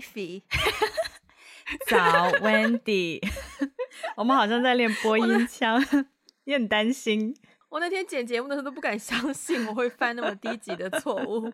Ivy。早，Wendy。我们好像在练播音腔，你很担心。我那天剪节目的时候都不敢相信我会犯那么低级的错误。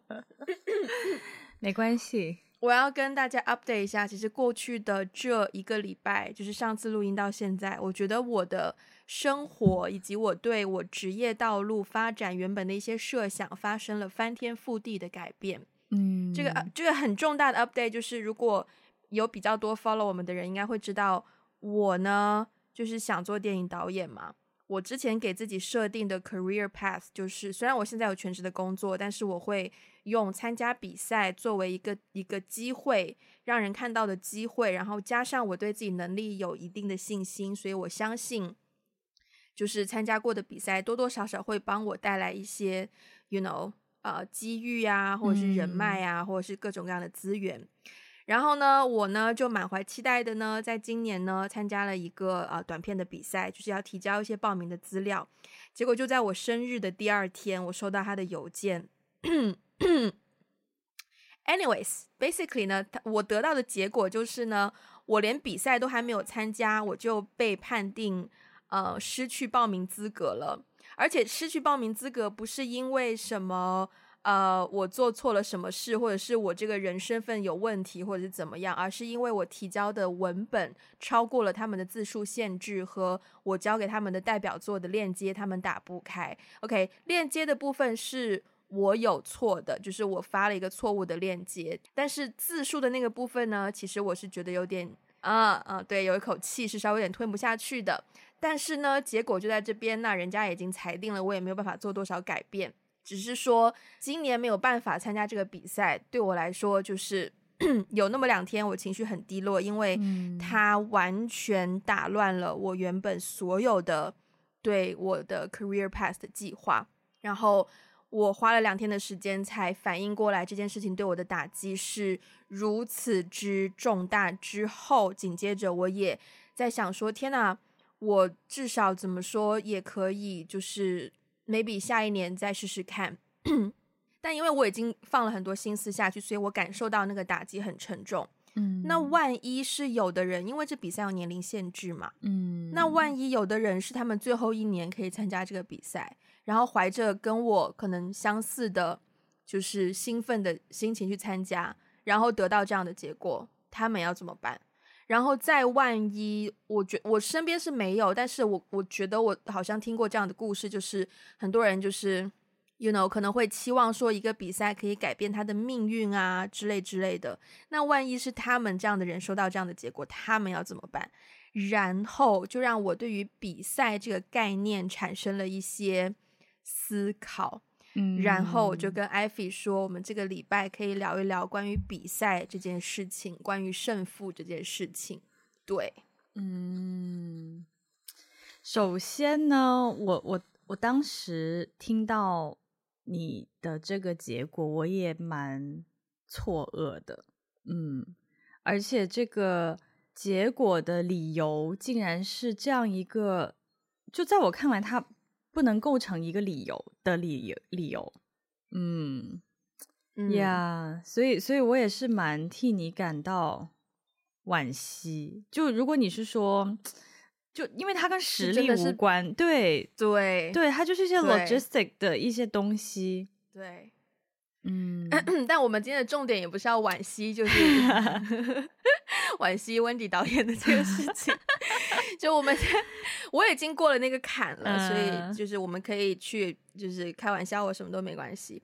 没关系，我要跟大家 update 一下。其实过去的这一个礼拜，就是上次录音到现在，我觉得我的生活以及我对我职业道路发展原本的一些设想，发生了翻天覆地的改变。嗯，这个这个很重大的 update 就是如果。有比较多 follow 我们的人应该会知道，我呢就是想做电影导演嘛。我之前给自己设定的 career path 就是，虽然我现在有全职的工作，但是我会用参加比赛作为一个一个机会，让人看到的机会，然后加上我对自己能力有一定的信心，所以我相信，就是参加过的比赛多多少少会帮我带来一些，you know，呃，机遇啊，或者是人脉啊，嗯、或者是各种各样的资源。然后呢，我呢就满怀期待的呢，在今年呢参加了一个呃短片的比赛，就是要提交一些报名的资料。结果就在我生日的第二天，我收到他的邮件。Anyways，basically 呢，我得到的结果就是呢，我连比赛都还没有参加，我就被判定呃失去报名资格了。而且失去报名资格不是因为什么。呃，我做错了什么事，或者是我这个人身份有问题，或者是怎么样，而是因为我提交的文本超过了他们的字数限制，和我交给他们的代表作的链接，他们打不开。OK，链接的部分是我有错的，就是我发了一个错误的链接，但是字数的那个部分呢，其实我是觉得有点，啊啊，对，有一口气是稍微有点吞不下去的。但是呢，结果就在这边，那人家已经裁定了，我也没有办法做多少改变。只是说今年没有办法参加这个比赛，对我来说就是 有那么两天我情绪很低落，因为它完全打乱了我原本所有的对我的 career path 的计划。然后我花了两天的时间才反应过来这件事情对我的打击是如此之重大。之后紧接着我也在想说，天哪，我至少怎么说也可以就是。maybe 下一年再试试看，但因为我已经放了很多心思下去，所以我感受到那个打击很沉重。嗯，那万一是有的人，因为这比赛有年龄限制嘛，嗯，那万一有的人是他们最后一年可以参加这个比赛，然后怀着跟我可能相似的，就是兴奋的心情去参加，然后得到这样的结果，他们要怎么办？然后再万一，我觉我身边是没有，但是我我觉得我好像听过这样的故事，就是很多人就是，you know，可能会期望说一个比赛可以改变他的命运啊之类之类的。那万一是他们这样的人收到这样的结果，他们要怎么办？然后就让我对于比赛这个概念产生了一些思考。嗯，然后我就跟艾菲说，我们这个礼拜可以聊一聊关于比赛这件事情，关于胜负这件事情。对，嗯，首先呢，我我我当时听到你的这个结果，我也蛮错愕的，嗯，而且这个结果的理由竟然是这样一个，就在我看来，它。不能构成一个理由的理由，理由，嗯，呀，yeah, 所以，所以我也是蛮替你感到惋惜。就如果你是说，就因为它跟实力无关，对，对，对，它就是一些 logistic 的一些东西，对，嗯，但我们今天的重点也不是要惋惜，就是 惋惜 Wendy 导演的这个事情。就我们，我已经过了那个坎了，嗯、所以就是我们可以去，就是开玩笑或什么都没关系。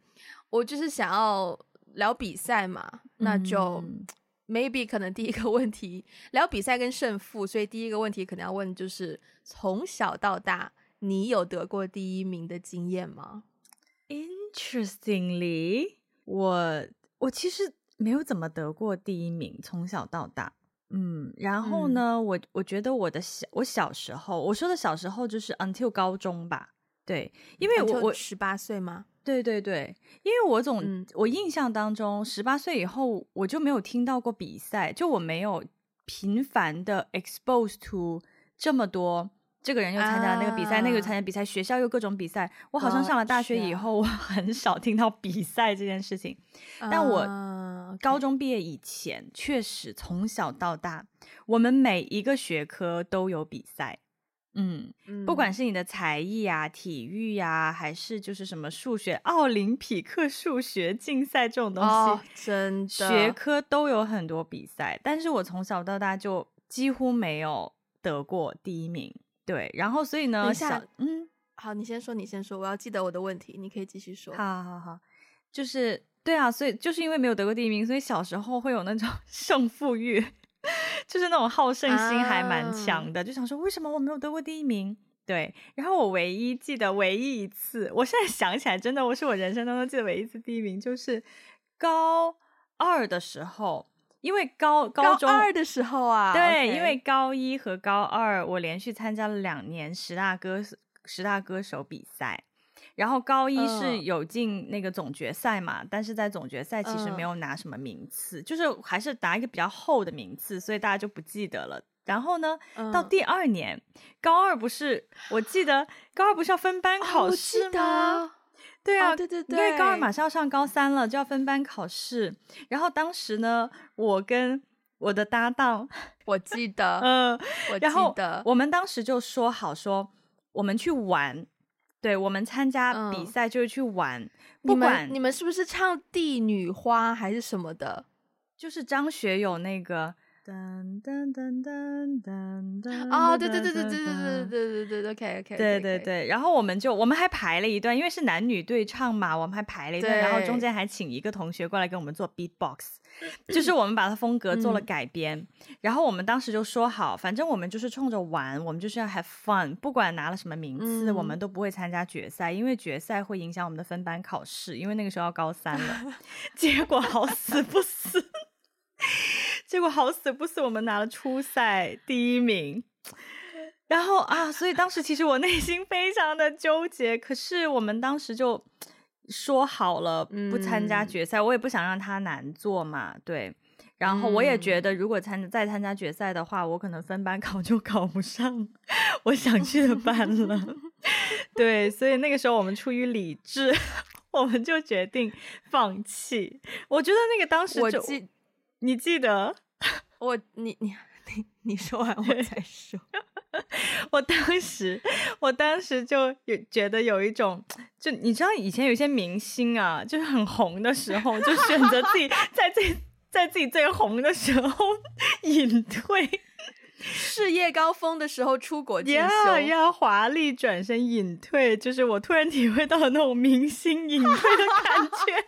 我就是想要聊比赛嘛，嗯、那就 maybe 可能第一个问题聊比赛跟胜负，所以第一个问题可能要问就是从小到大你有得过第一名的经验吗？Interestingly，我我其实没有怎么得过第一名，从小到大。嗯，然后呢，嗯、我我觉得我的小我小时候，我说的小时候就是 until 高中吧，对，因为我我十八岁吗？对对对，因为我总、嗯、我印象当中，十八岁以后我就没有听到过比赛，就我没有频繁的 expose to 这么多这个人又参加了那个比赛，啊、那个又参加比赛，学校又各种比赛。我好像上了大学以后，我 很少听到比赛这件事情。啊、但我高中毕业以前，确实从小到大，我们每一个学科都有比赛。嗯，不管是你的才艺啊、体育呀、啊，还是就是什么数学、奥林匹克数学竞赛这种东西，哦、真的学科都有很多比赛。但是我从小到大就几乎没有得过第一名。对，然后所以呢，小嗯，好，你先说，你先说，我要记得我的问题，你可以继续说。好好好，就是对啊，所以就是因为没有得过第一名，所以小时候会有那种 胜负欲，就是那种好胜心还蛮强的，啊、就想说为什么我没有得过第一名？对，然后我唯一记得唯一一次，我现在想起来，真的我是我人生当中记得唯一一次第一名，就是高二的时候。因为高高中高二的时候啊，对.因为高一和高二我连续参加了两年十大歌十大歌手比赛，然后高一是有进那个总决赛嘛，嗯、但是在总决赛其实没有拿什么名次，嗯、就是还是拿一个比较厚的名次，所以大家就不记得了。然后呢，嗯、到第二年高二不是，我记得高二不是要分班考试吗？哦对啊，对对对，因为高二马上要上高三了，就要分班考试。然后当时呢，我跟我的搭档，我记得，嗯，我记得，然后我们当时就说好说，我们去玩，对，我们参加比赛就是去玩。嗯、不管你们，你们是不是唱《帝女花》还是什么的？就是张学友那个。噔噔噔噔噔噔啊！对对对对对对对对对对对，OK OK，对对对。然后我们就我们还排了一段，因为是男女对唱嘛，我们还排了一段，然后中间还请一个同学过来给我们做 beatbox，就是我们把它风格做了改编。然后我们当时就说好，反正我们就是冲着玩，我们就是要 have fun，不管拿了什么名次，我们都不会参加决赛，因为决赛会影响我们的分班考试，因为那个时候要高三了。结果好死不死。结果好死不死，我们拿了初赛第一名。然后啊，所以当时其实我内心非常的纠结。可是我们当时就说好了不参加决赛，嗯、我也不想让他难做嘛。对，然后我也觉得如果参再参加决赛的话，我可能分班考就考不上我想去的班了。对，所以那个时候我们出于理智，我们就决定放弃。我觉得那个当时就。你记得 我？你你你你说完我再说。我当时，我当时就有觉得有一种，就你知道以前有些明星啊，就是很红的时候，就选择自己 在最在自己最红的时候隐退，事业高峰的时候出国进修，要要华丽转身隐退，就是我突然体会到了那种明星隐退的感觉。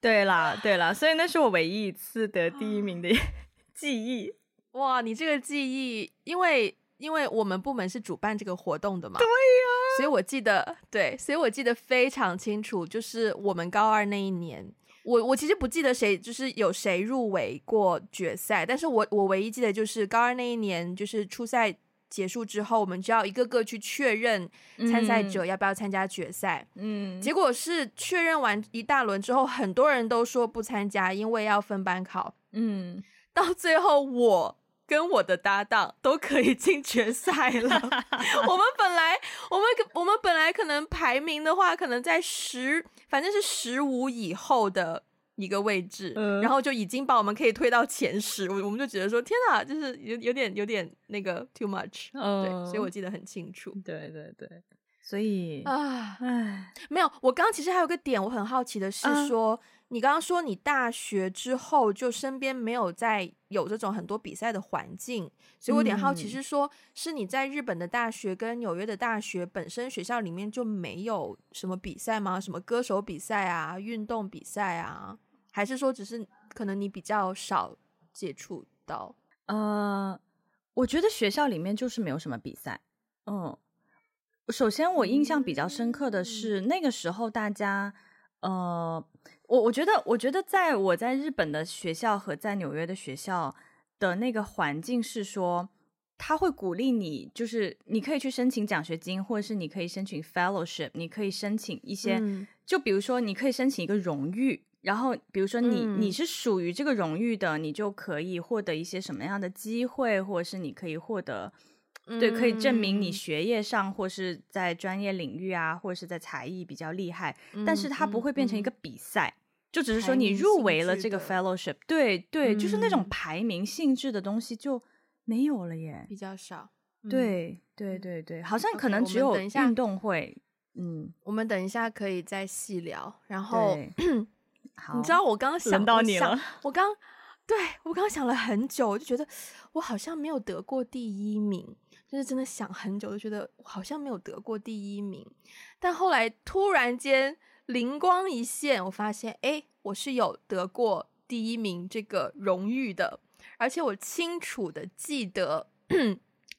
对啦，对啦，所以那是我唯一一次得第一名的 记忆。哇，你这个记忆，因为因为我们部门是主办这个活动的嘛，对呀、啊，所以我记得，对，所以我记得非常清楚，就是我们高二那一年，我我其实不记得谁，就是有谁入围过决赛，但是我我唯一记得就是高二那一年，就是初赛。结束之后，我们就要一个个去确认参赛者要不要参加决赛。嗯，结果是确认完一大轮之后，很多人都说不参加，因为要分班考。嗯，到最后我跟我的搭档都可以进决赛了。我们本来，我们我们本来可能排名的话，可能在十，反正是十五以后的。一个位置，嗯、然后就已经把我们可以推到前十，我我们就觉得说天哪，就是有有点有点那个 too much，嗯、对，所以我记得很清楚。对对对，所以啊，唉，没有，我刚刚其实还有个点，我很好奇的是说，啊、你刚刚说你大学之后就身边没有在有这种很多比赛的环境，所以我有点好奇是说，嗯、是你在日本的大学跟纽约的大学本身学校里面就没有什么比赛吗？什么歌手比赛啊，运动比赛啊？还是说，只是可能你比较少接触到？呃，我觉得学校里面就是没有什么比赛。嗯，首先我印象比较深刻的是、嗯、那个时候大家，呃，我我觉得，我觉得在我在日本的学校和在纽约的学校的那个环境是说，他会鼓励你，就是你可以去申请奖学金，或者是你可以申请 fellowship，你可以申请一些，嗯、就比如说你可以申请一个荣誉。然后，比如说你你是属于这个荣誉的，嗯、你就可以获得一些什么样的机会，或者是你可以获得对，可以证明你学业上或是在专业领域啊，或者是在才艺比较厉害，嗯、但是它不会变成一个比赛，嗯、就只是说你入围了这个 fellowship，对对，嗯、就是那种排名性质的东西就没有了耶，比较少。嗯、对对对对，好像可能只有运动会。嗯，我们等一下可以再细聊。然后，好你知道我刚刚想到你了，我刚对我刚刚想了很久，我就觉得我好像没有得过第一名。就是真的想很久，就觉得好像没有得过第一名，但后来突然间灵光一现，我发现，哎，我是有得过第一名这个荣誉的，而且我清楚的记得。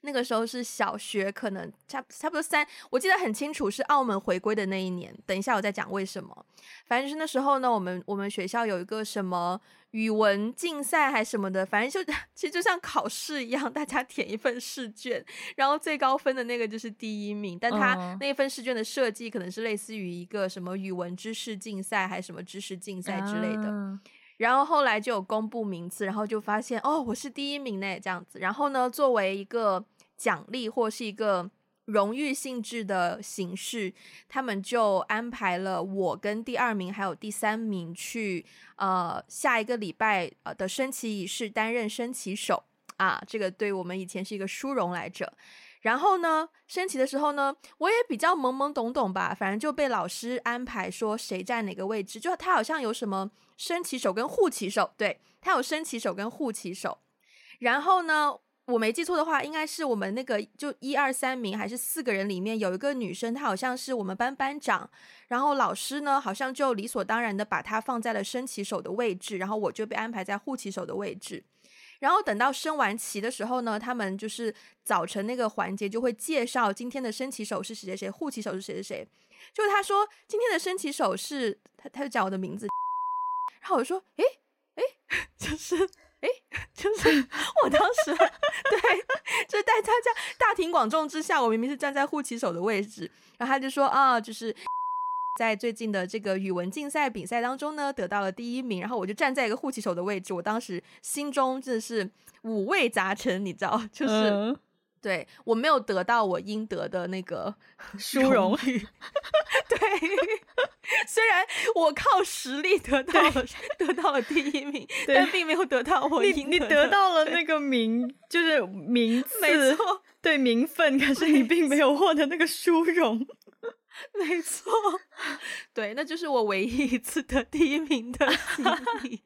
那个时候是小学，可能差差不多三，我记得很清楚，是澳门回归的那一年。等一下我再讲为什么。反正就是那时候呢，我们我们学校有一个什么语文竞赛还是什么的，反正就 其实就像考试一样，大家填一份试卷，然后最高分的那个就是第一名。但他那一份试卷的设计可能是类似于一个什么语文知识竞赛还是什么知识竞赛之类的。嗯然后后来就有公布名次，然后就发现哦，我是第一名呢，这样子。然后呢，作为一个奖励或是一个荣誉性质的形式，他们就安排了我跟第二名还有第三名去呃下一个礼拜呃的升旗仪式担任升旗手啊，这个对我们以前是一个殊荣来着。然后呢，升旗的时候呢，我也比较懵懵懂懂吧，反正就被老师安排说谁站哪个位置，就他好像有什么升旗手跟护旗手，对，他有升旗手跟护旗手。然后呢，我没记错的话，应该是我们那个就一二三名还是四个人里面有一个女生，她好像是我们班班长，然后老师呢好像就理所当然的把她放在了升旗手的位置，然后我就被安排在护旗手的位置。然后等到升完旗的时候呢，他们就是早晨那个环节就会介绍今天的升旗手是谁谁谁，护旗手是谁谁谁。就是他说今天的升旗手是他，他就讲我的名字，然后我说，诶诶，就是诶，就是我当时对，就大家大庭广众之下，我明明是站在护旗手的位置，然后他就说啊，就是。在最近的这个语文竞赛比赛当中呢，得到了第一名，然后我就站在一个护旗手的位置，我当时心中真的是五味杂陈，你知道，就是、对我没有得到我应得的那个 殊荣，对，虽然我靠实力得到了得到了第一名，但并没有得到我应得，你你得到了那个名，就是名次，没错，对名分，可是你并没有获得那个殊荣。没错，对，那就是我唯一一次得第一名的经历。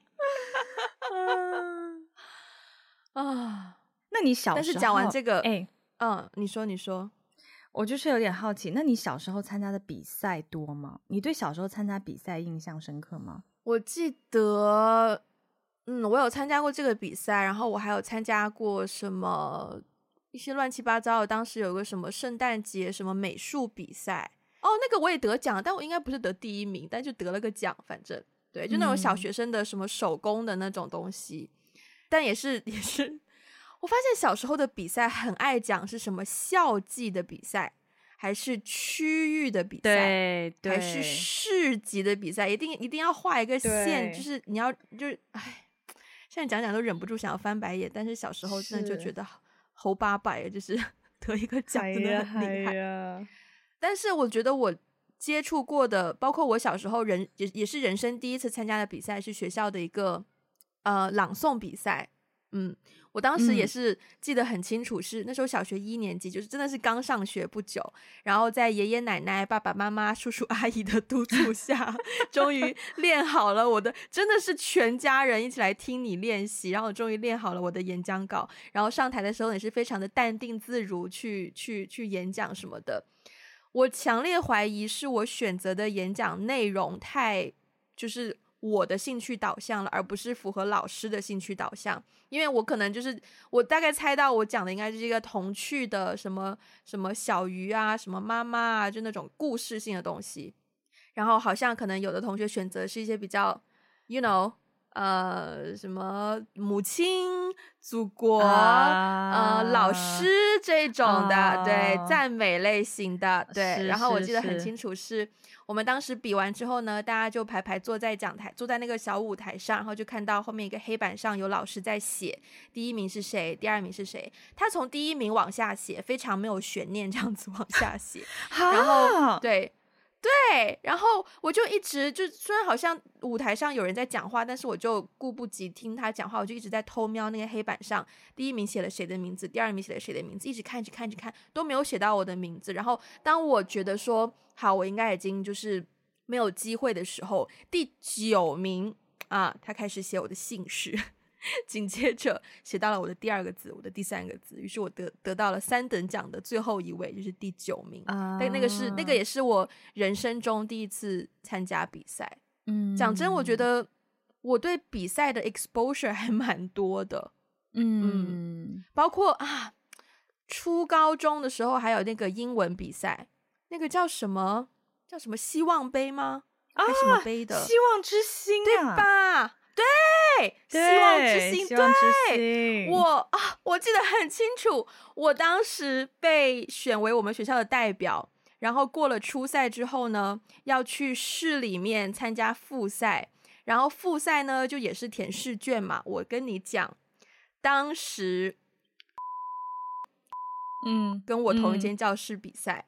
啊，那你小时候，但是讲完这个，哎，嗯，你说，你说，我就是有点好奇，那你小时候参加的比赛多吗？你对小时候参加比赛印象深刻吗？我记得，嗯，我有参加过这个比赛，然后我还有参加过什么一些乱七八糟的，当时有个什么圣诞节什么美术比赛。哦，那个我也得奖，但我应该不是得第一名，但就得了个奖，反正对，就那种小学生的什么手工的那种东西，嗯、但也是 也是，我发现小时候的比赛很爱讲是什么校际的比赛，还是区域的比赛，对，还是市级的比赛，一定一定要画一个线，就是你要就是，哎，现在讲讲都忍不住想要翻白眼，但是小时候真的就觉得猴八百，就是 得一个奖真的很厉害。但是我觉得我接触过的，包括我小时候人也也是人生第一次参加的比赛，是学校的一个呃朗诵比赛。嗯，我当时也是记得很清楚，是那时候小学一年级，就是真的是刚上学不久，然后在爷爷奶奶、爸爸妈妈、叔叔 阿姨的督促下，终于练好了我的，真的是全家人一起来听你练习，然后我终于练好了我的演讲稿，然后上台的时候也是非常的淡定自如去去去演讲什么的。我强烈怀疑是我选择的演讲内容太就是我的兴趣导向了，而不是符合老师的兴趣导向。因为我可能就是我大概猜到我讲的应该是一个童趣的什么什么小鱼啊，什么妈妈啊，就那种故事性的东西。然后好像可能有的同学选择是一些比较，you know。呃，什么母亲、祖国、啊、呃，老师这这种的，oh, 对，赞美类型的，对。然后我记得很清楚是，是我们当时比完之后呢，大家就排排坐在讲台，坐在那个小舞台上，然后就看到后面一个黑板上有老师在写第一名是谁，第二名是谁。他从第一名往下写，非常没有悬念，这样子往下写，然后对。对，然后我就一直就虽然好像舞台上有人在讲话，但是我就顾不及听他讲话，我就一直在偷瞄那个黑板上，第一名写了谁的名字，第二名写了谁的名字，一直看，一直看，一直看，都没有写到我的名字。然后当我觉得说好，我应该已经就是没有机会的时候，第九名啊，他开始写我的姓氏。紧接着写到了我的第二个字，我的第三个字，于是我得得到了三等奖的最后一位，就是第九名。Uh, 但那个是那个也是我人生中第一次参加比赛。嗯，讲真，我觉得我对比赛的 exposure 还蛮多的。嗯，嗯，包括啊，初高中的时候还有那个英文比赛，那个叫什么叫什么希望杯吗？啊，什么杯的？希望之星，对吧？对，对，希望之星，希望之星，对，我啊，我记得很清楚，我当时被选为我们学校的代表，然后过了初赛之后呢，要去市里面参加复赛，然后复赛呢就也是填试卷嘛。我跟你讲，当时，嗯，跟我同一间教室比赛。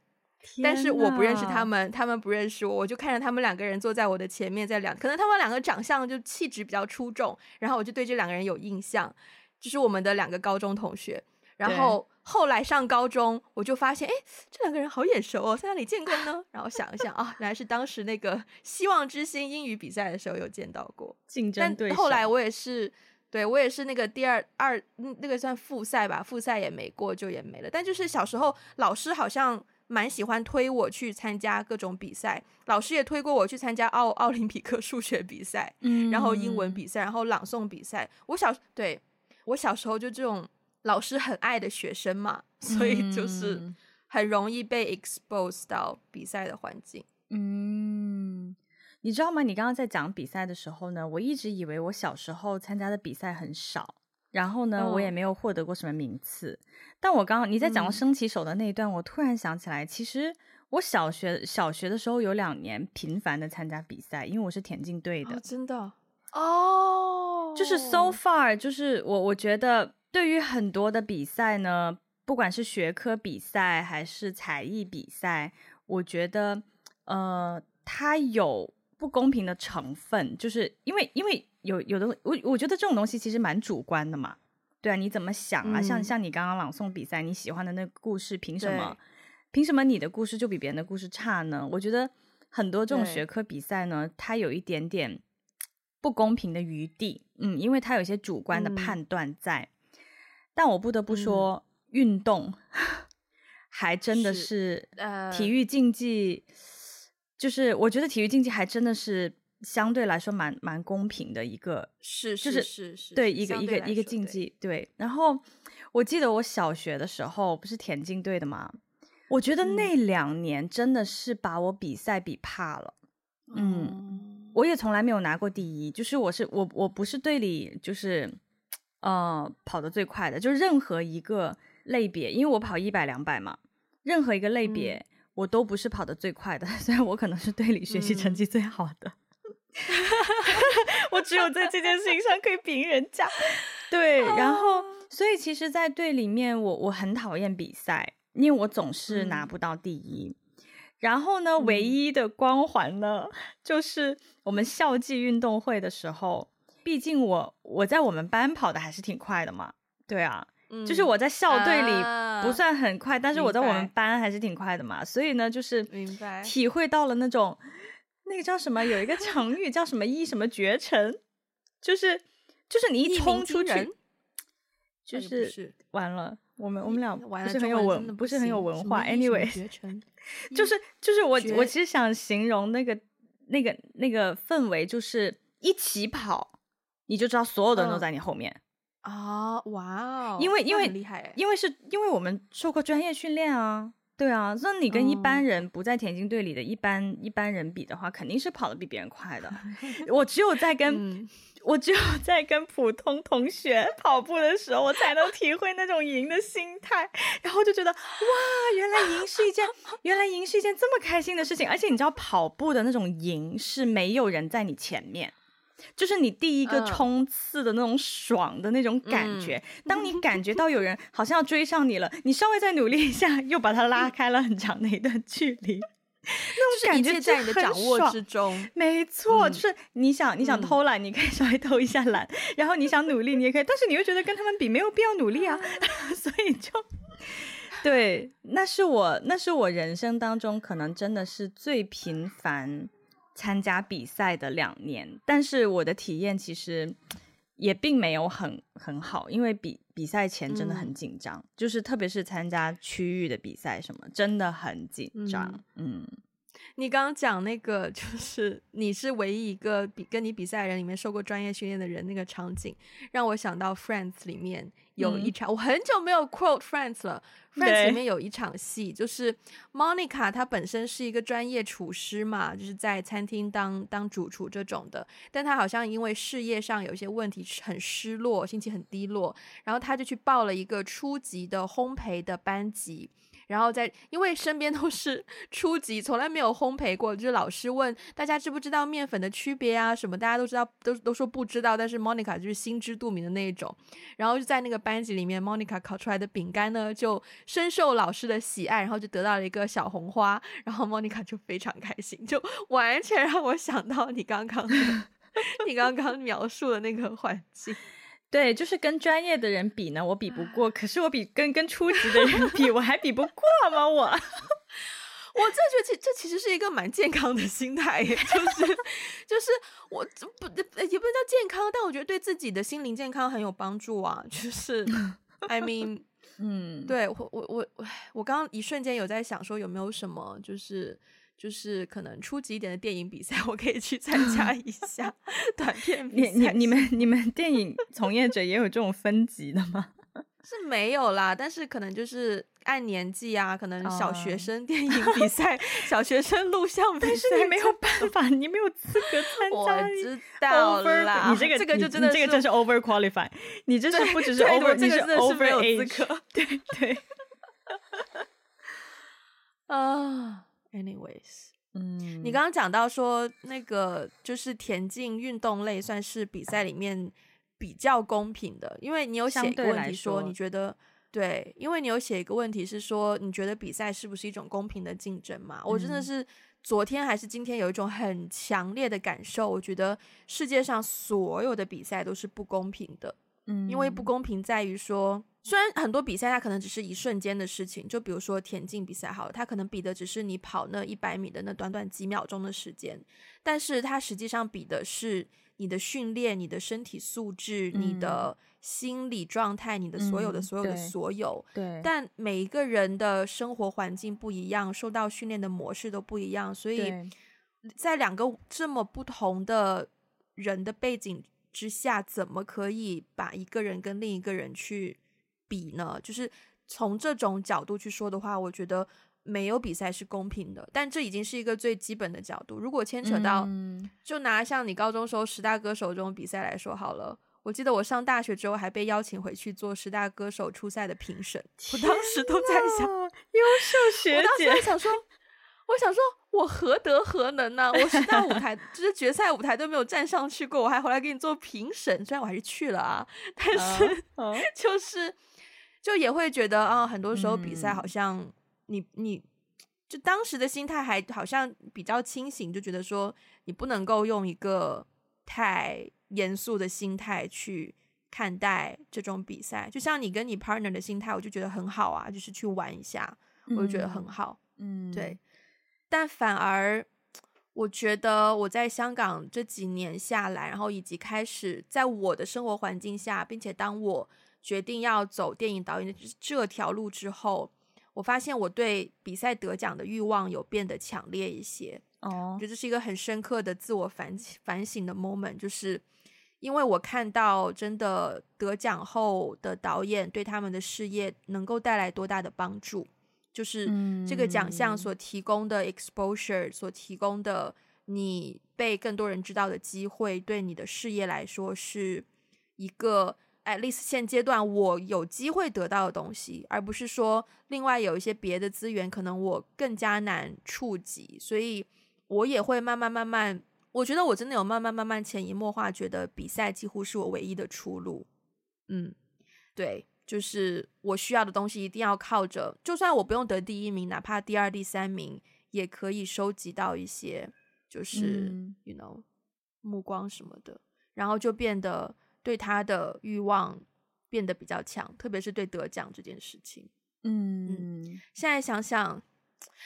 但是我不认识他们，他们不认识我，我就看着他们两个人坐在我的前面，在两，可能他们两个长相就气质比较出众，然后我就对这两个人有印象，就是我们的两个高中同学。然后后来上高中，我就发现，哎，这两个人好眼熟哦，在哪里见过呢？然后想一想啊，原来是当时那个希望之星英语比赛的时候有见到过。竞争对手。但后来我也是，对，我也是那个第二二，那个算复赛吧，复赛也没过就也没了。但就是小时候老师好像。蛮喜欢推我去参加各种比赛，老师也推过我去参加奥奥林匹克数学比赛，嗯，然后英文比赛，然后朗诵比赛。我小对我小时候就这种老师很爱的学生嘛，所以就是很容易被 expose 到比赛的环境。嗯，你知道吗？你刚刚在讲比赛的时候呢，我一直以为我小时候参加的比赛很少。然后呢，我也没有获得过什么名次。哦、但我刚刚你在讲升旗手的那一段，嗯，我突然想起来，其实我小学小学的时候有两年频繁的参加比赛，因为我是田径队的。哦、真的哦，就是 so far，就是我我觉得对于很多的比赛呢，不管是学科比赛还是才艺比赛，我觉得呃，它有不公平的成分，就是因为因为。有有的我我觉得这种东西其实蛮主观的嘛，对啊，你怎么想啊？嗯、像像你刚刚朗诵比赛，你喜欢的那个故事，凭什么凭什么你的故事就比别人的故事差呢？我觉得很多这种学科比赛呢，它有一点点不公平的余地，嗯，因为它有一些主观的判断在。嗯、但我不得不说，嗯、运动 还真的是，是呃体育竞技，就是我觉得体育竞技还真的是。相对来说蛮蛮公平的一个，是就是是是对一个一个一个竞技对，对。然后我记得我小学的时候不是田径队的吗？我觉得那两年真的是把我比赛比怕了。嗯，嗯我也从来没有拿过第一，就是我是我我不是队里就是呃跑得最快的，就是任何一个类别，因为我跑一百两百嘛，任何一个类别、嗯、我都不是跑得最快的，虽然我可能是队里学习成绩最好的。嗯 我只有在这件事情上可以比人家，对，然后所以其实，在队里面我，我我很讨厌比赛，因为我总是拿不到第一。嗯、然后呢，唯一的光环呢，就是我们校际运动会的时候，毕竟我我在我们班跑的还是挺快的嘛，对啊，嗯、就是我在校队里不算很快，啊、但是我在我们班还是挺快的嘛，所以呢，就是体会到了那种。那个叫什么？有一个成语叫什么“一什么绝尘”，就是就是你一冲出去，就是完了。我们我们俩不是很有文，不，不是很有文化。Anyway，就是就是我我其实想形容那个那个那个氛围，就是一起跑，你就知道所有的人都在你后面啊！哇哦，因为因为厉害，因为是因为我们受过专业训练啊。对啊，那你跟一般人不在田径队里的一般、嗯、一般人比的话，肯定是跑得比别人快的。我只有在 跟、嗯、我只有在跟普通同学跑步的时候，我才能体会那种赢的心态，然后就觉得哇，原来赢是一件原来赢是一件这么开心的事情，而且你知道跑步的那种赢是没有人在你前面。就是你第一个冲刺的那种爽的那种感觉，嗯、当你感觉到有人好像要追上你了，你稍微再努力一下，又把它拉开了很长的一段距离，那种感觉在你的掌握之中。没。错，嗯、就是你想你想偷懒，你可以稍微偷一下懒，嗯、然后你想努力，你也可以，但是你又觉得跟他们比没有必要努力啊，所以就对，那是我那是我人生当中可能真的是最频繁。参加比赛的两年，但是我的体验其实也并没有很很好，因为比比赛前真的很紧张，嗯、就是特别是参加区域的比赛什么，真的很紧张。嗯，嗯你刚刚讲那个，就是你是唯一一个比跟你比赛的人里面受过专业训练的人，那个场景让我想到《Friends》里面。有一场，嗯、我很久没有 quote Friends 了。Friends 里面有一场戏，就是 Monica 她本身是一个专业厨师嘛，就是在餐厅当当主厨这种的，但她好像因为事业上有一些问题，很失落，心情很低落，然后她就去报了一个初级的烘焙的班级。然后在，因为身边都是 初级，从来没有烘焙过，就是老师问大家知不知道面粉的区别啊什么，大家都知道，都都说不知道，但是 Monica 就是心知肚明的那一种。然后就在那个班级里面，Monica 烤出来的饼干呢，就深受老师的喜爱，然后就得到了一个小红花，然后 Monica 就非常开心，就完全让我想到你刚刚 你刚刚描述的那个环境。对，就是跟专业的人比呢，我比不过。可是我比跟跟初级的人比，我还比不过吗？我，我这觉得这这其实是一个蛮健康的心态，就是就是我不也不能叫健康，但我觉得对自己的心灵健康很有帮助啊。就是 I mean，嗯，对我我我我我刚刚一瞬间有在想说有没有什么就是。就是可能初级一点的电影比赛，我可以去参加 一下短片比赛。你你你们你们电影从业者也有这种分级的吗？是没有啦，但是可能就是按年纪啊，可能小学生电影比赛、小学生录像比赛，但是你没有办法，你没有资格参加。我知道啦，你这个这个就真的这个真是 over qualify，你这是不只是 over，你是 over 没有资格。对对。啊。Anyways，嗯，你刚刚讲到说那个就是田径运动类算是比赛里面比较公平的，因为你有写一个问题说你觉得对，因为你有写一个问题是说你觉得比赛是不是一种公平的竞争嘛？嗯，我真的是昨天还是今天有一种很强烈的感受，我觉得世界上所有的比赛都是不公平的，嗯，因为不公平在于说。虽然很多比赛它可能只是一瞬间的事情，就比如说田径比赛好了，它可能比的只是你跑那一百米的那短短几秒钟的时间，但是它实际上比的是你的训练、你的身体素质、嗯、你的心理状态、你的所有的所有的所有。对。对。但每一个人的生活环境不一样，受到训练的模式都不一样，所以在两个这么不同的人的背景之下，怎么可以把一个人跟另一个人去比呢？就是从这种角度去说的话，我觉得没有比赛是公平的。但这已经是一个最基本的角度。如果牵扯到，嗯、就拿像你高中时候十大歌手这种比赛来说好了。我记得我上大学之后还被邀请回去做十大歌手初赛的评审。我当时都在想，优秀学姐，我当时在想说，我想说我何德何能呢、啊？我十大舞台 就是决赛舞台都没有站上去过，我还回来给你做评审。虽然我还是去了啊，但是、uh, uh. 就是。就也会觉得啊，很多时候比赛好像你、嗯、你，就当时的心态还好像比较清醒，就觉得说你不能够用一个太严肃的心态去看待这种比赛。就像你跟你 partner 的心态，我就觉得很好啊，就是去玩一下，我就觉得很好。嗯，对。但反而我觉得我在香港这几年下来，然后以及开始在我的生活环境下，并且当我。决定要走电影导演的这条路之后，我发现我对比赛得奖的欲望有变得强烈一些。哦，我觉得这是一个很深刻的自我反反省的 moment，就是因为我看到真的得奖后的导演对他们的事业能够带来多大的帮助，就是这个奖项所提供的 exposure，、嗯、所提供的你被更多人知道的机会，对你的事业来说是一个 at least 现阶段我有机会得到的东西，而不是说另外有一些别的资源可能我更加难触及，所以我也会慢慢慢慢，我觉得我真的有慢慢慢慢潜移默化，觉得比赛几乎是我唯一的出路。嗯，对。就是我需要的东西，一定要靠着，就算我不用得第一名，哪怕第二、第三名，也可以收集到一些，就是、嗯、you know 目光什么的，然后就变得对他的欲望变得比较强，特别是对得奖这件事情。嗯嗯，现在想想，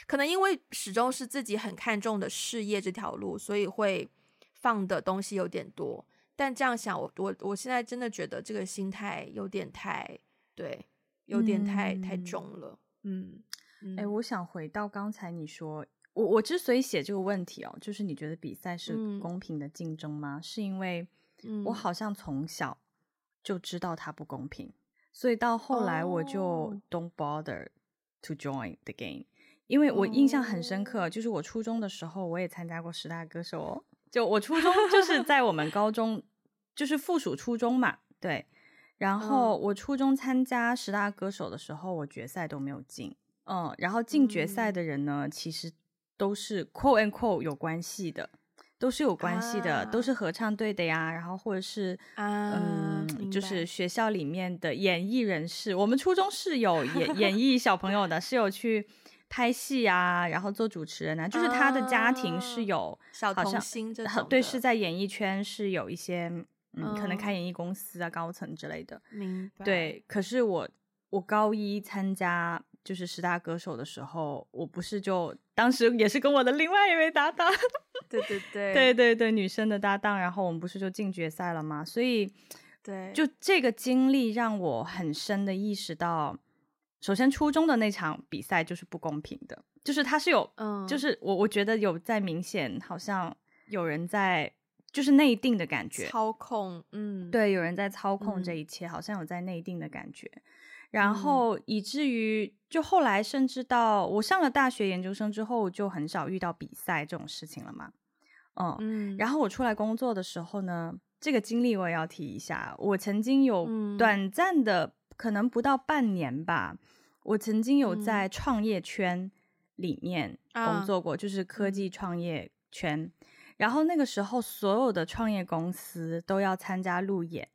可能因为始终是自己很看重的事业这条路，所以会放的东西有点多。但这样想，我我我现在真的觉得这个心态有点太。对，有点太、嗯、太重了。嗯，哎、欸，我想回到刚才你说，我我之所以写这个问题哦，就是你觉得比赛是公平的竞争吗？嗯、是因为我好像从小就知道它不公平，所以到后来我就 don't bother to join the game。因为我印象很深刻，就是我初中的时候，我也参加过十大歌手哦。就我初中就是在我们高中，就是附属初中嘛，对。然后我初中参加十大歌手的时候，我决赛都没有进。嗯，然后进决赛的人呢，嗯、其实都是 quote and quote 有关系的，都是有关系的，啊、都是合唱队的呀。然后或者是、啊、嗯，就是学校里面的演艺人士。我们初中是有演演艺小朋友的，是有去拍戏啊，然后做主持人啊。就是他的家庭是有小童星这种，对，是在演艺圈是有一些。嗯，可能开演艺公司啊，高层之类的。明白。对，可是我我高一参加就是十大歌手的时候，我不是就当时也是跟我的另外一位搭档，对 对对，对对对，女生的搭档，然后我们不是就进决赛了吗？所以，对，就这个经历让我很深的意识到，首先初中的那场比赛就是不公平的，就是它是有，嗯，就是我我觉得有在明显，好像有人在。就是内定的感觉，操控，嗯，对，有人在操控这一切，嗯、好像有在内定的感觉，然后以至于就后来甚至到我上了大学研究生之后，就很少遇到比赛这种事情了嘛，嗯，嗯，然后我出来工作的时候呢，这个经历我也要提一下，我曾经有短暂的，嗯、可能不到半年吧，我曾经有在创业圈里面工作过，嗯、就是科技创业圈。嗯然后那个时候，所有的创业公司都要参加路演，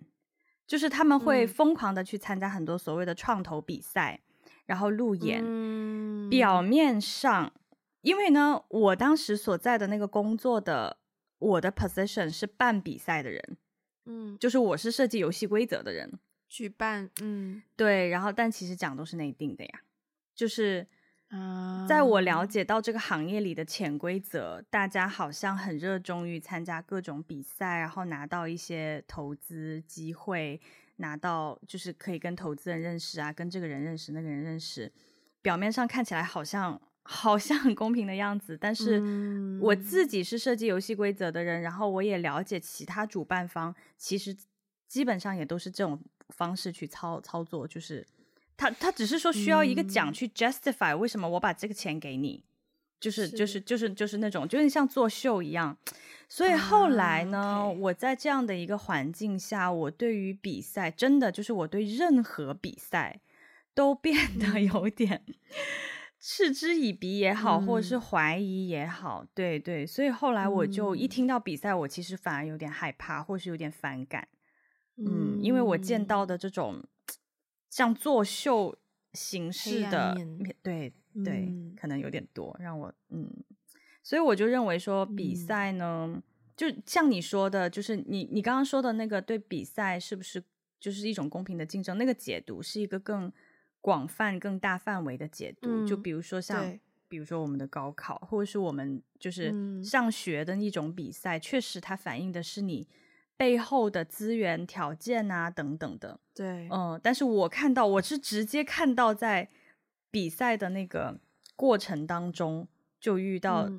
就是他们会疯狂的去参加很多所谓的创投比赛，嗯、然后路演。嗯、表面上，因为呢，我当时所在的那个工作的我的 position 是办比赛的人，嗯，就是我是设计游戏规则的人，举办，嗯，对。然后，但其实奖都是内定的呀，就是。在我了解到这个行业里的潜规则，大家好像很热衷于参加各种比赛，然后拿到一些投资机会，拿到就是可以跟投资人认识啊，跟这个人认识，那个人认识，表面上看起来好像 好像很公平的样子。但是我自己是设计游戏规则的人，然后我也了解其他主办方，其实基本上也都是这种方式去操操作，就是。他他只是说需要一个奖去 justify 为什么我把这个钱给你，就是就是就是就是那种，就是像作秀一样。所以后来呢，我在这样的一个环境下，我对于比赛真的就是我对任何比赛都变得有点嗤之以鼻也好，嗯、或者是怀疑也好，对对。所以后来我就一听到比赛，我其实反而有点害怕，或是有点反感。嗯，因为我见到的这种。像作秀形式的，对对，嗯、可能有点多，让我嗯，所以我就认为说比赛呢，嗯、就像你说的，就是你你刚刚说的那个对比赛是不是就是一种公平的竞争？那个解读是一个更广泛、更大范围的解读。嗯、就比如说像，比如说我们的高考，或者是我们就是上学的一种比赛，确实它反映的是你。背后的资源条件啊，等等的，对，嗯，但是我看到，我是直接看到在比赛的那个过程当中就遇到，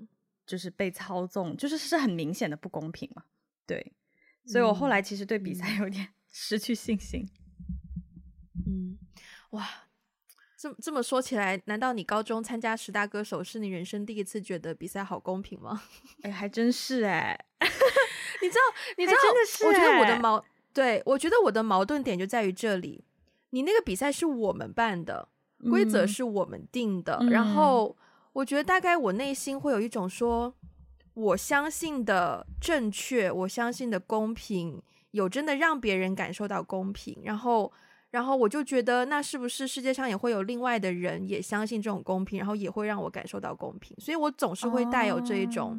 就是被操纵，嗯、就是是很明显的不公平嘛，对，所以我后来其实对比赛有点 失去信心。嗯，哇，这这么说起来，难道你高中参加十大歌手是你人生第一次觉得比赛好公平吗？哎，还真是哎，你知道，你知道，真的是，我觉得我的矛，对，我觉得我的矛盾点就在于这里。你那个比赛是我们办的，规则是我们定的，嗯、然后我觉得大概我内心会有一种说，我相信的正确，我相信的公平，有真的让别人感受到公平，然后。然后我就觉得，那是不是世界上也会有另外的人也相信这种公平，然后也会让我感受到公平？所以我总是会带有这一种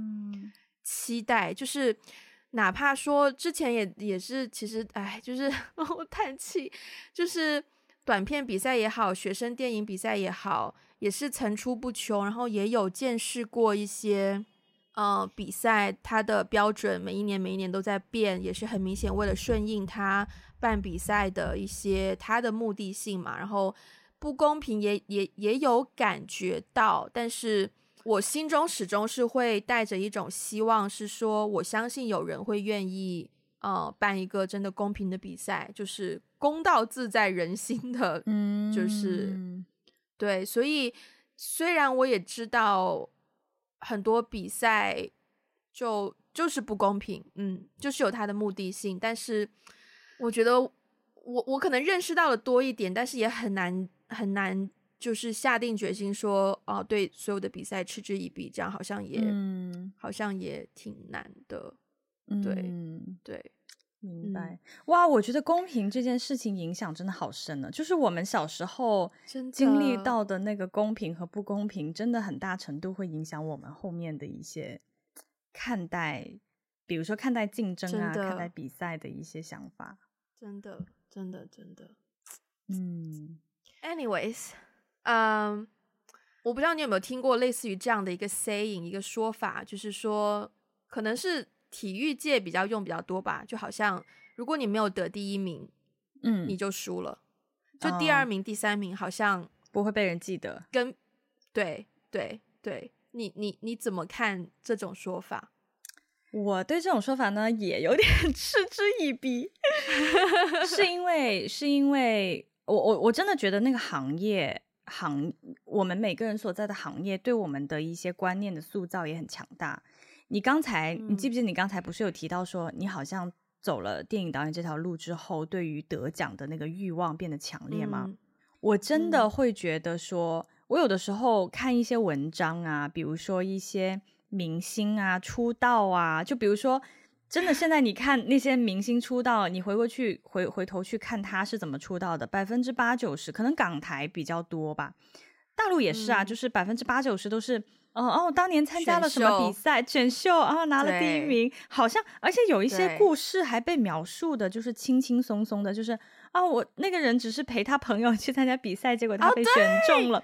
期待，哦、就是哪怕说之前也也是，其实哎，就是 我叹气，就是短片比赛也好，学生电影比赛也好，也是层出不穷，然后也有见识过一些，呃，比赛它的标准每一年每一年都在变，也是很明显为了顺应它。办比赛的一些它的目的性嘛，然后不公平也也也有感觉到，但是我心中始终是会带着一种希望，是说我相信有人会愿意呃办一个真的公平的比赛，就是公道自在人心的，嗯，就是对，所以虽然我也知道很多比赛就就是不公平，嗯，就是有它的目的性，但是。我觉得我我可能认识到了多一点，但是也很难很难，就是下定决心说哦，对所有的比赛嗤之以鼻，这样好像也、嗯、好像也挺难的。对、嗯、对，明白、嗯。哇，我觉得公平这件事情影响真的好深呢。就是我们小时候经历到的那个公平和不公平，真的很大程度会影响我们后面的一些看待，比如说看待竞争啊，看待比赛的一些想法。真的，真的，真的，嗯。Anyways，嗯、um，我不知道你有没有听过类似于这样的一个 saying，一个说法，就是说，可能是体育界比较用比较多吧。就好像如果你没有得第一名，嗯，你就输了。就第二名、哦、第三名好像不会被人记得。跟对对对，你你你怎么看这种说法？我对这种说法呢，也有点 嗤之以鼻，是因为是因为我我我真的觉得那个行业行我们每个人所在的行业对我们的一些观念的塑造也很强大。你刚才、嗯、你记不记得你刚才不是有提到说你好像走了电影导演这条路之后，对于得奖的那个欲望变得强烈吗？嗯、我真的会觉得说，我有的时候看一些文章啊，比如说一些。明星啊，出道啊，就比如说，真的现在你看那些明星出道，你回过去回回头去看他是怎么出道的，百分之八九十可能港台比较多吧，大陆也是啊，嗯、就是百分之八九十都是哦哦，当年参加了什么比赛选秀啊、哦，拿了第一名，好像而且有一些故事还被描述的就是轻轻松松的，就是啊、哦，我那个人只是陪他朋友去参加比赛，结果他被选中了，哦、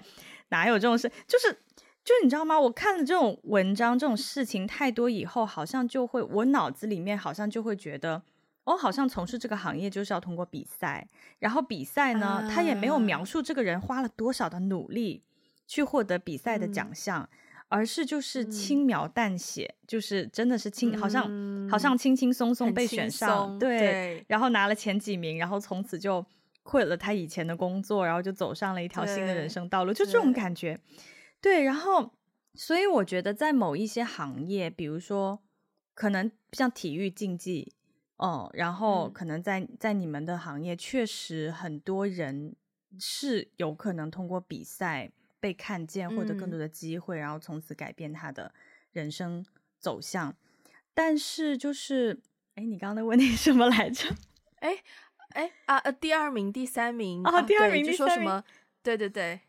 哪有这种事？就是。就你知道吗？我看了这种文章，这种事情太多以后，好像就会我脑子里面好像就会觉得，哦，好像从事这个行业就是要通过比赛，然后比赛呢，他也没有描述这个人花了多少的努力去获得比赛的奖项，嗯、而是就是轻描淡写，嗯、就是真的是轻，好像、嗯、好像轻轻松松被选上，对，对，然后拿了前几名，然后从此就 quit 了他以前的工作，然后就走上了一条新的人生道路，就这种感觉。对，然后，所以我觉得在某一些行业，比如说，可能像体育竞技，哦，然后可能在在你们的行业，确实很多人是有可能通过比赛被看见，获得更多的机会，然后从此改变他的人生走向。但是，就是，哎，你刚刚的问题是 什么来着？哎，哎啊，呃，第二名、第三名啊，第二名、第三名，说什么？对对对。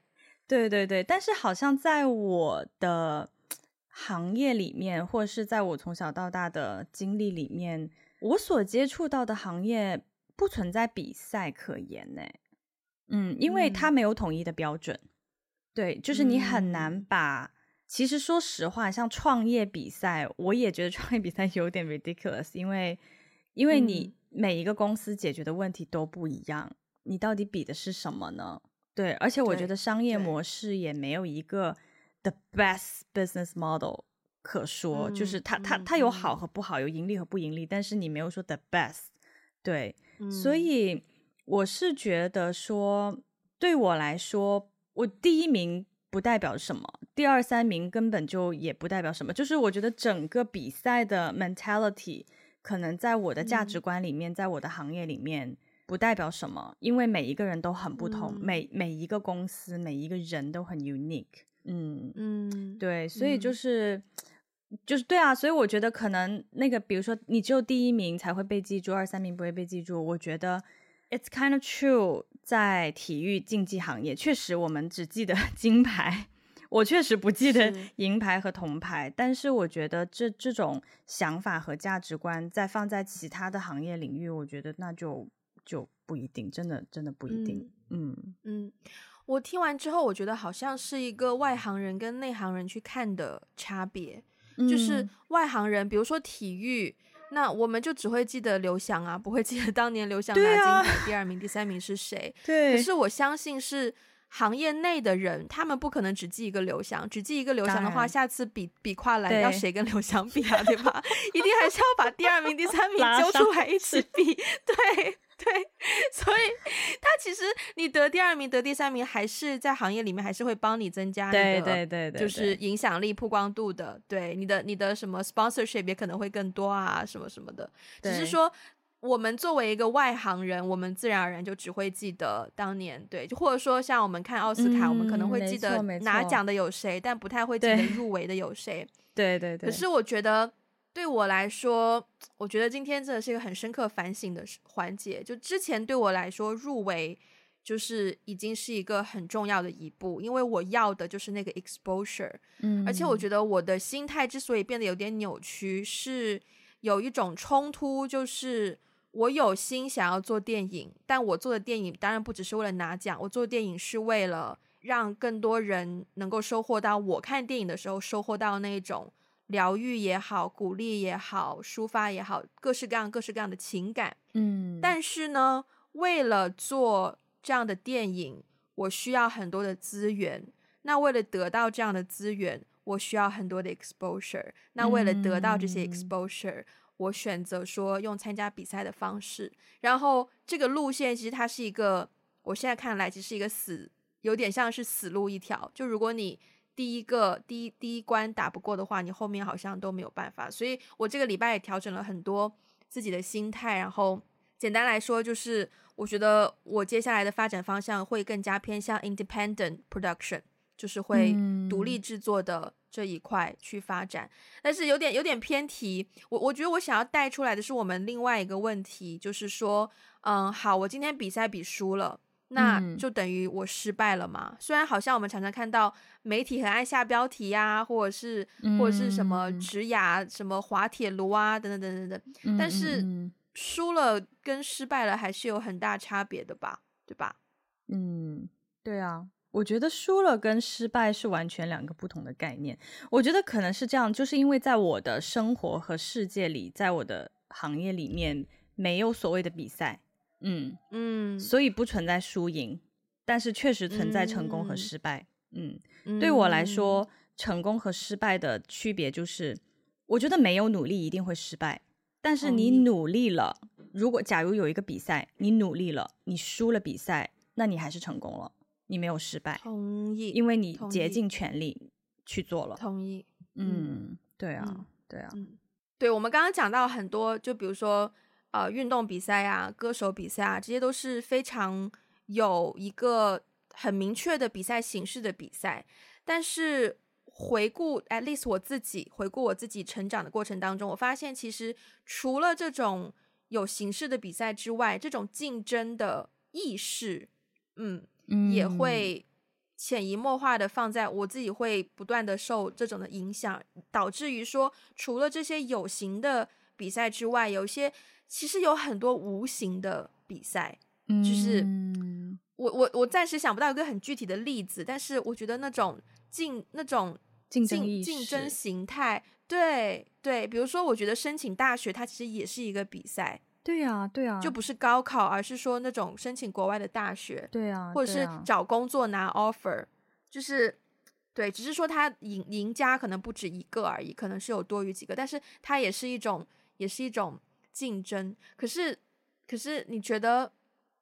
对 对对，但是好像在我的行业里面，或者是在我从小到大的经历里面，我所接触到的行业不存在比赛可言呢。嗯，因为它没有统一的标准。嗯、对，就是你很难把。其实说实话，像创业比赛，我也觉得创业比赛有点 ridiculous，因为因为你每一个公司解决的问题都不一样，你到底比的是什么呢？对，而且我觉得商业模式也没有一个 the best business model 可说，嗯、就是它它它有好和不好，有盈利和不盈利，但是你没有说 the best。对，嗯、所以我是觉得说，对我来说，我第一名不代表什么，第二三名根本就也不代表什么。就是我觉得整个比赛的 mentality 可能在我的价值观里面，嗯、在我的行业里面不代表什么，因为每一个人都很不同，嗯、每每一个公司每一个人都很 unique。嗯嗯，对，所以就是。嗯就是对啊，所以我觉得可能那个，比如说你只有第一名才会被记住，二三名不会被记住。我觉得 it's kind of true，在体育竞技行业，确实我们只记得 金牌，我确实不记得银牌和铜牌。是但是我觉得这这种想法和价值观，再放在其他的行业领域，我觉得那就就不一定，真的真的不一定。嗯嗯，嗯，我听完之后，我觉得好像是一个外行人跟内行人去看的差别。就是外行人，比如说体育，那我们就只会记得刘翔啊，不会记得当年刘翔拿金牌第二名、第三名是谁。对。可是我相信是行业内的人，他们不可能只记一个刘翔，只记一个刘翔的话，下次比比跨栏要谁跟刘翔比啊？对吧？一定还是要把第二名、第三名揪出来一起比。对。对，所以他其实你得第二名、得第三名，还是在行业里面还是会帮你增加你的，就是影响力、曝光度的。对，你的你的什么 sponsorship 也可能会更多啊，什么什么的。只是说，我们作为一个外行人，我们自然而然就只会记得当年，对，就或者说像我们看奥斯卡，我们可能会记得拿奖的有谁，但不太会记得 入围的有谁。对对对。可是我觉得。对我来说，我觉得今天真的是一个很深刻反省的环节。就之前对我来说，入围就是已经是一个很重要的一步，因为我要的就是那个 exposure。嗯，而且我觉得我的心态之所以变得有点扭曲，是有一种冲突，就是我有心想要做电影，但我做的电影当然不只是为了拿奖，我做电影是为了让更多人能够收获到我看电影的时候收获到那种。疗愈也好，鼓励也好，抒发也好，各式各样、各式各样的情感。嗯，但是呢，为了做这样的电影，我需要很多的资源。那为了得到这样的资源，我需要很多的 exposure。那为了得到这些 exposure，嗯，我选择说用参加比赛的方式。然后这个路线其实它是一个，我现在看来其实是一个死，有点像是死路一条。就如果你第一个第一第一关打不过的话，你后面好像都没有办法。所以我这个礼拜也调整了很多自己的心态。然后简单来说，就是我觉得我接下来的发展方向会更加偏向 independent production，就是会独立制作的这一块去发展。嗯、但是有点有点偏题。我我觉得我想要带出来的是我们另外一个问题，就是说，嗯，好，我今天比赛比输了。那就等于我失败了嘛？嗯、虽然好像我们常常看到媒体很爱下标题呀、啊，或者是、嗯、或者是什么职涯、什么滑铁卢啊，等等等等等，嗯、但是输了跟失败了还是有很大差别的吧？对吧？嗯，对啊，我觉得输了跟失败是完全两个不同的概念。我觉得可能是这样，就是因为在我的生活和世界里，在我的行业里面没有所谓的比赛。嗯嗯，所以不存在输赢，但是确实存在成功和失败。嗯，嗯，对我来说，成功和失败的区别就是，我觉得没有努力一定会失败，但是你努力了，如果假如有一个比赛，你努力了，你输了比赛，那你还是成功了，你没有失败。同意，因为你竭尽全力去做了。同意。嗯，对啊，对啊。对，我们刚刚讲到很多，就比如说。呃，运动比赛啊，歌手比赛啊，这些都是非常有一个很明确的比赛形式的比赛。但是回顾，at least 我自己回顾我自己成长的过程当中，我发现其实除了这种有形式的比赛之外，这种竞争的意识，嗯，嗯也会潜移默化的放在我自己，会不断的受这种的影响，导致于说，除了这些有形的比赛之外，有些。其实有很多无形的比赛，嗯、就是我我我暂时想不到一个很具体的例子，但是我觉得那种竞那种竞竞竞争形态，对对，比如说我觉得申请大学它其实也是一个比赛，对呀对呀，就不是高考，而是说那种申请国外的大学，对呀，或者是找工作拿 offer，就是对，只是说他赢赢家可能不止一个而已，可能是有多余几个，但是它也是一种也是一种。竞争，可是，可是，你觉得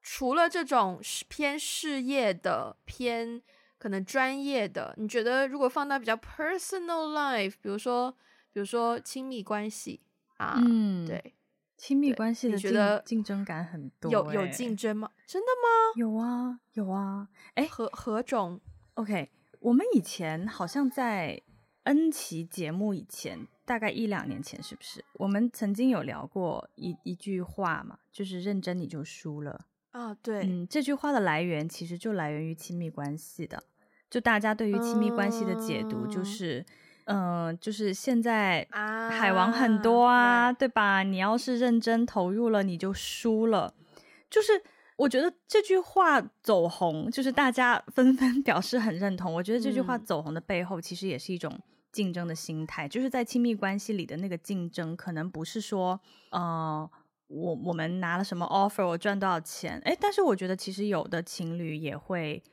除了这种偏事业的、偏可能专业的，你觉得如果放到比较 personal life，比如说比如说亲密关系啊，嗯，对，亲密关系的觉得竞争感很多，欸，有有竞争吗？真的吗？有啊有啊，哎，何何种？OK，我们以前好像在 N 期节目以前，大概一两年前，是不是？我们曾经有聊过一一句话嘛，就是认真你就输了。啊，对，嗯，这句话的来源其实就来源于亲密关系的，就大家对于亲密关系的解读就是，嗯、呃，就是现在海王很多啊，啊对，对吧？你要是认真投入了，你就输了。就是我觉得这句话走红，就是大家纷纷 表示很认同。我觉得这句话走红的背后，其实也是一种竞争的心态，嗯、就是在亲密关系里的那个竞争，可能不是说，呃。我我们拿了什么 offer，我赚多少钱？哎，但是我觉得其实有的情侣也会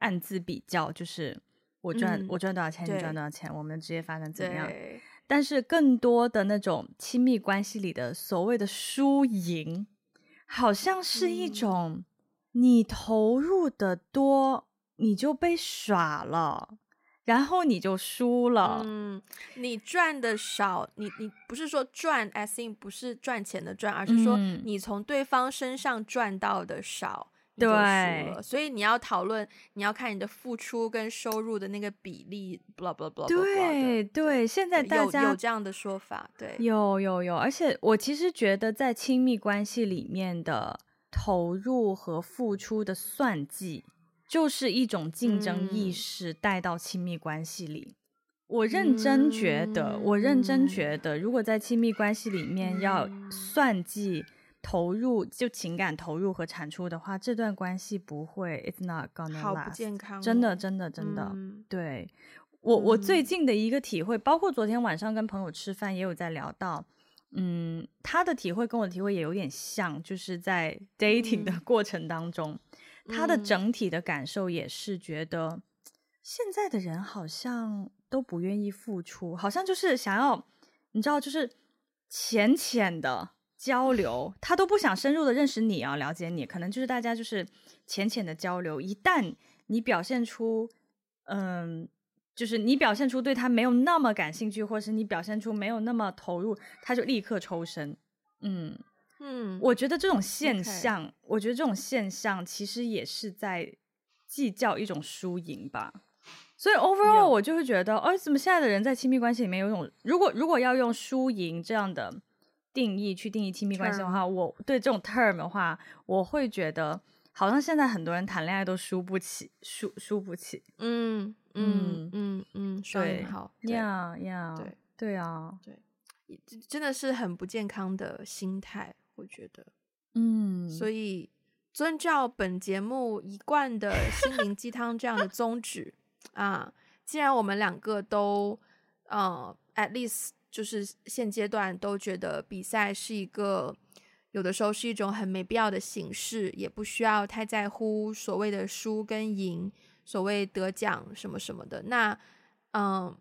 暗自比较，就是我赚、嗯、我赚多少钱，你赚多少钱，我们的职业发展怎么样？但是更多的那种亲密关系里的所谓的输赢，好像是一种你投入的多，你就被耍了。然后你就输了。嗯，你赚的少，你你不是说赚，as in 不是赚钱的赚，而是说你从对方身上赚到的少，对。所以你要讨论，你要看你的付出跟收入的那个比例，blah blah blah。对对，现在大家有有这样的说法，对，有有有。而且我其实觉得，在亲密关系里面的投入和付出的算计。就是一种竞争意识带到亲密关系里，嗯、我认真觉得，嗯、我认真觉得，如果在亲密关系里面要算计投入，就情感投入和产出的话，这段关系不会，it's not gonna last，好不健康，真的，真的，真的，嗯、对。我，我最近的一个体会，包括昨天晚上跟朋友吃饭也有在聊到，嗯，他的体会跟我的体会也有点像，就是在 dating 的。过程当中。嗯他的整体的感受也是觉得，现在的人好像都不愿意付出，好像就是想要，你知道，就是浅浅的交流，他都不想深入的认识你啊，了解你，可能就是大家就是浅浅的交流。一旦你表现出，嗯，就是你表现出对他没有那么感兴趣，或是你表现出没有那么投入，他就立刻抽身，嗯。嗯，我觉得这种现象.我觉得这种现象其实也是在计较一种输赢吧。所以 overall 我就会觉得，哎，怎么现在的人在亲密关系里面有一种，如果如果要用输赢这样的定义去定义亲密关系的话我对这种 term 的话，我会觉得好像现在很多人谈恋爱都输不起，输输不起。嗯嗯嗯嗯，对，好，呀呀，对对啊，对，真的是很不健康的心态。我觉得，嗯，所以遵照本节目一贯的心灵鸡汤这样的宗旨 啊，既然我们两个都，呃，at least 就是现阶段都觉得比赛是一个有的时候是一种很没必要的形式，也不需要太在乎所谓的输跟赢，所谓得奖什么什么的。那，嗯、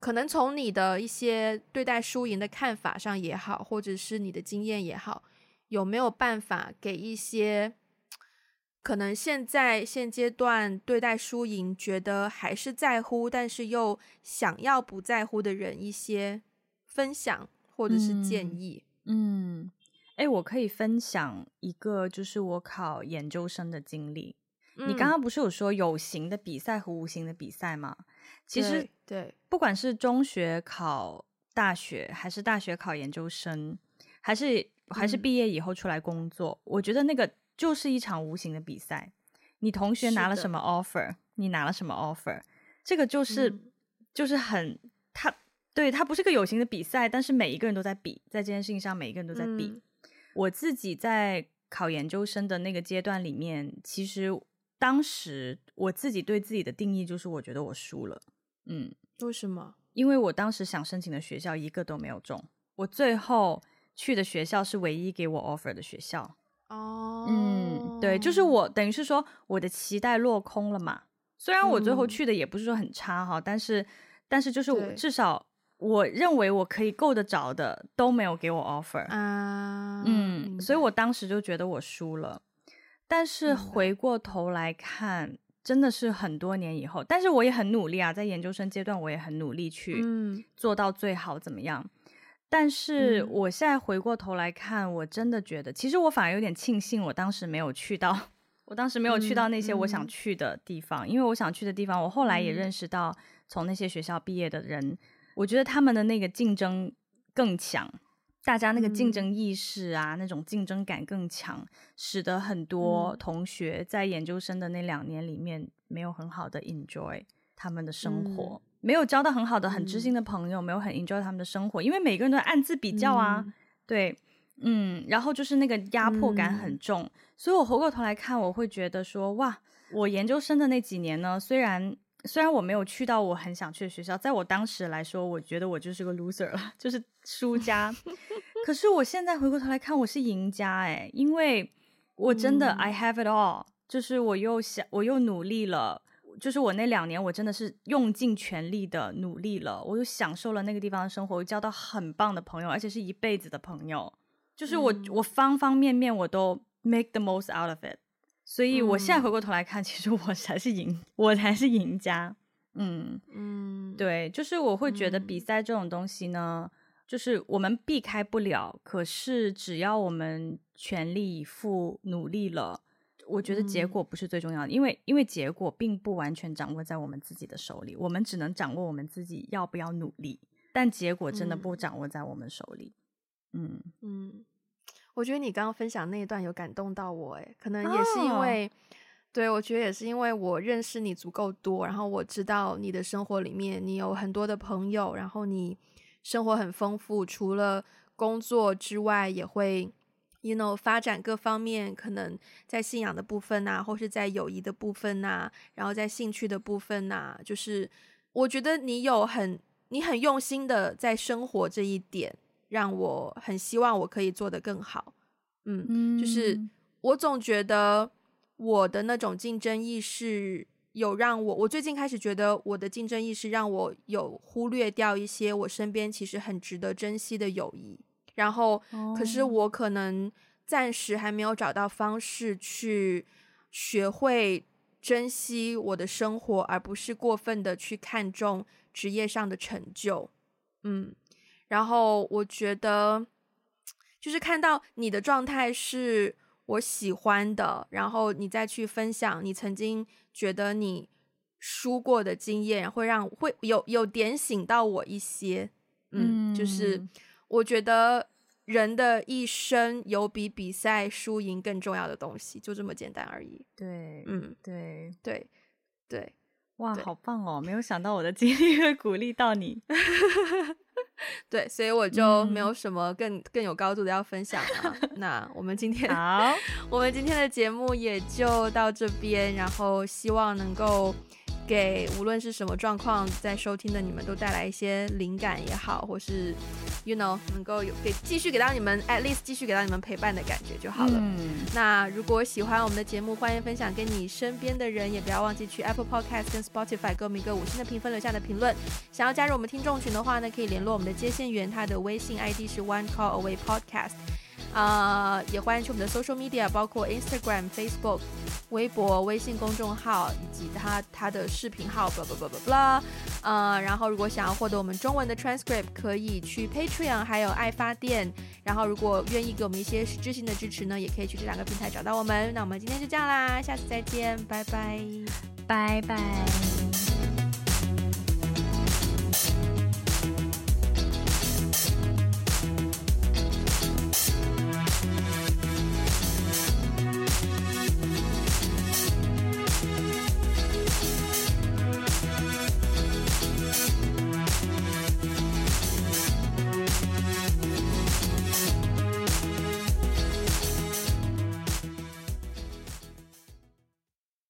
可能从你的一些对待输赢的看法上也好，或者是你的经验也好。有没有办法给一些可能现在现阶段对待输赢觉得还是在乎，但是又想要不在乎的人一些分享或者是建议？嗯，哎、嗯，我可以分享一个，就是我考研究生的经历。嗯、你刚刚不是有说有形的比赛和无形的比赛吗？其实，对，对，不管是中学考大学，还是大学考研究生，还是。还是毕业以后出来工作，嗯，我觉得那个就是一场无形的比赛。你同学拿了什么 offer，你拿了什么 offer，这个就是，嗯，就是很他对它不是个有形的比赛，但是每一个人都在比，在这件事情上每一个人都在比。嗯，我自己在考研究生的那个阶段里面，其实当时我自己对自己的定义就是，我觉得我输了。嗯，为什么？因为我当时想申请的学校一个都没有中，我最后。去的学校是唯一给我 offer 的学校哦，oh. 嗯，对，就是我等于是说我的期待落空了嘛。虽然我最后去的也不是说很差哈，嗯、但是但是就是我至少我认为我可以够得着的都没有给我 offer 啊，uh, 嗯，所以我当时就觉得我输了。但是回过头来看，真的是很多年以后，但是我也很努力啊，在研究生阶段我也很努力去做到最好，怎么样？嗯、但是我现在回过头来看，我真的觉得，其实我反而有点庆幸，我当时没有去到，我当时没有去到那些我想去的地方，嗯、因为我想去的地方，我后来也认识到，从那些学校毕业的人，我觉得他们的那个竞争更强。大家那个竞争意识啊，嗯、那种竞争感更强，使得很多同学在研究生的那两年里面没有很好的 enjoy 他们的生活，嗯、没有交到很好的、很知心的朋友，嗯、没有很 enjoy 他们的生活，因为每个人都暗自比较啊，嗯、对，嗯，然后就是那个压迫感很重，嗯、所以我回过头来看，我会觉得说，哇，我研究生的那几年呢，虽然。虽然我没有去到我很想去的学校，在我当时来说，我觉得我就是个 loser 了，就是输家。可是我现在回过头来看，我是赢家诶，因为我真的、嗯、I have it all，就是我又想，我又努力了，就是我那两年我真的是用尽全力的努力了，我又享受了那个地方的生活，我交到很棒的朋友，而且是一辈子的朋友，就是我、嗯、我方方面面我都 make the most out of it。所以，我现在回过头来看，嗯、其实我才是赢，我才是赢家。嗯嗯，对，就是我会觉得比赛这种东西呢，嗯、就是我们避开不了。可是，只要我们全力以赴努力了，我觉得结果不是最重要的，嗯、因为因为结果并不完全掌握在我们自己的手里，我们只能掌握我们自己要不要努力，但结果真的不掌握在我们手里。嗯嗯。嗯我觉得你刚刚分享那一段有感动到我，诶，可能也是因为，oh. 对，我觉得也是因为我认识你足够多，然后我知道你的生活里面你有很多的朋友，然后你生活很丰富，除了工作之外，也会，you know，发展各方面，可能在信仰的部分呐，或是在友谊的部分呐，然后在兴趣的部分呐，就是我觉得你有很，你很用心的在生活这一点。让我很希望我可以做得更好，嗯，嗯，就是我总觉得我的那种竞争意识有让我，我最近开始觉得我的竞争意识让我有忽略掉一些我身边其实很值得珍惜的友谊，然后，可是我可能暂时还没有找到方式去学会珍惜我的生活，而不是过分的去看重职业上的成就，嗯。然后我觉得，就是看到你的状态是我喜欢的，然后你再去分享你曾经觉得你输过的经验，会让会有有点醒到我一些。嗯，嗯，就是我觉得人的一生有比比赛输赢更重要的东西，就这么简单而已。对，嗯，对，对，对，哇，好棒哦！没有想到我的经历会鼓励到你。对，所以我就没有什么更、嗯、更有高度的要分享了。那我们今天好，我们今天的节目也就到这边，然后希望能够。给无论是什么状况，在收听的你们都带来一些灵感也好，或是，you know，能够有给继续给到你们，at least 继续给到你们陪伴的感觉就好了。嗯，那如果喜欢我们的节目，欢迎分享给你身边的人，也不要忘记去 Apple Podcast 跟 Spotify 给我们一个五星的评分，留下的评论。想要加入我们听众群的话呢，可以联络我们的接线员，他的微信 ID 是 One Call Away Podcast。啊也欢迎去我们的 social media，包括 Instagram、Facebook、微博、微信公众号以及他他的视频号，blah blah blah blah blah。呃，然后如果想要获得我们中文的 transcript，可以去 Patreon，还有爱发电。然后如果愿意给我们一些实质性的支持呢，也可以去这两个平台找到我们。那我们今天就这样啦，下次再见，拜拜，拜拜。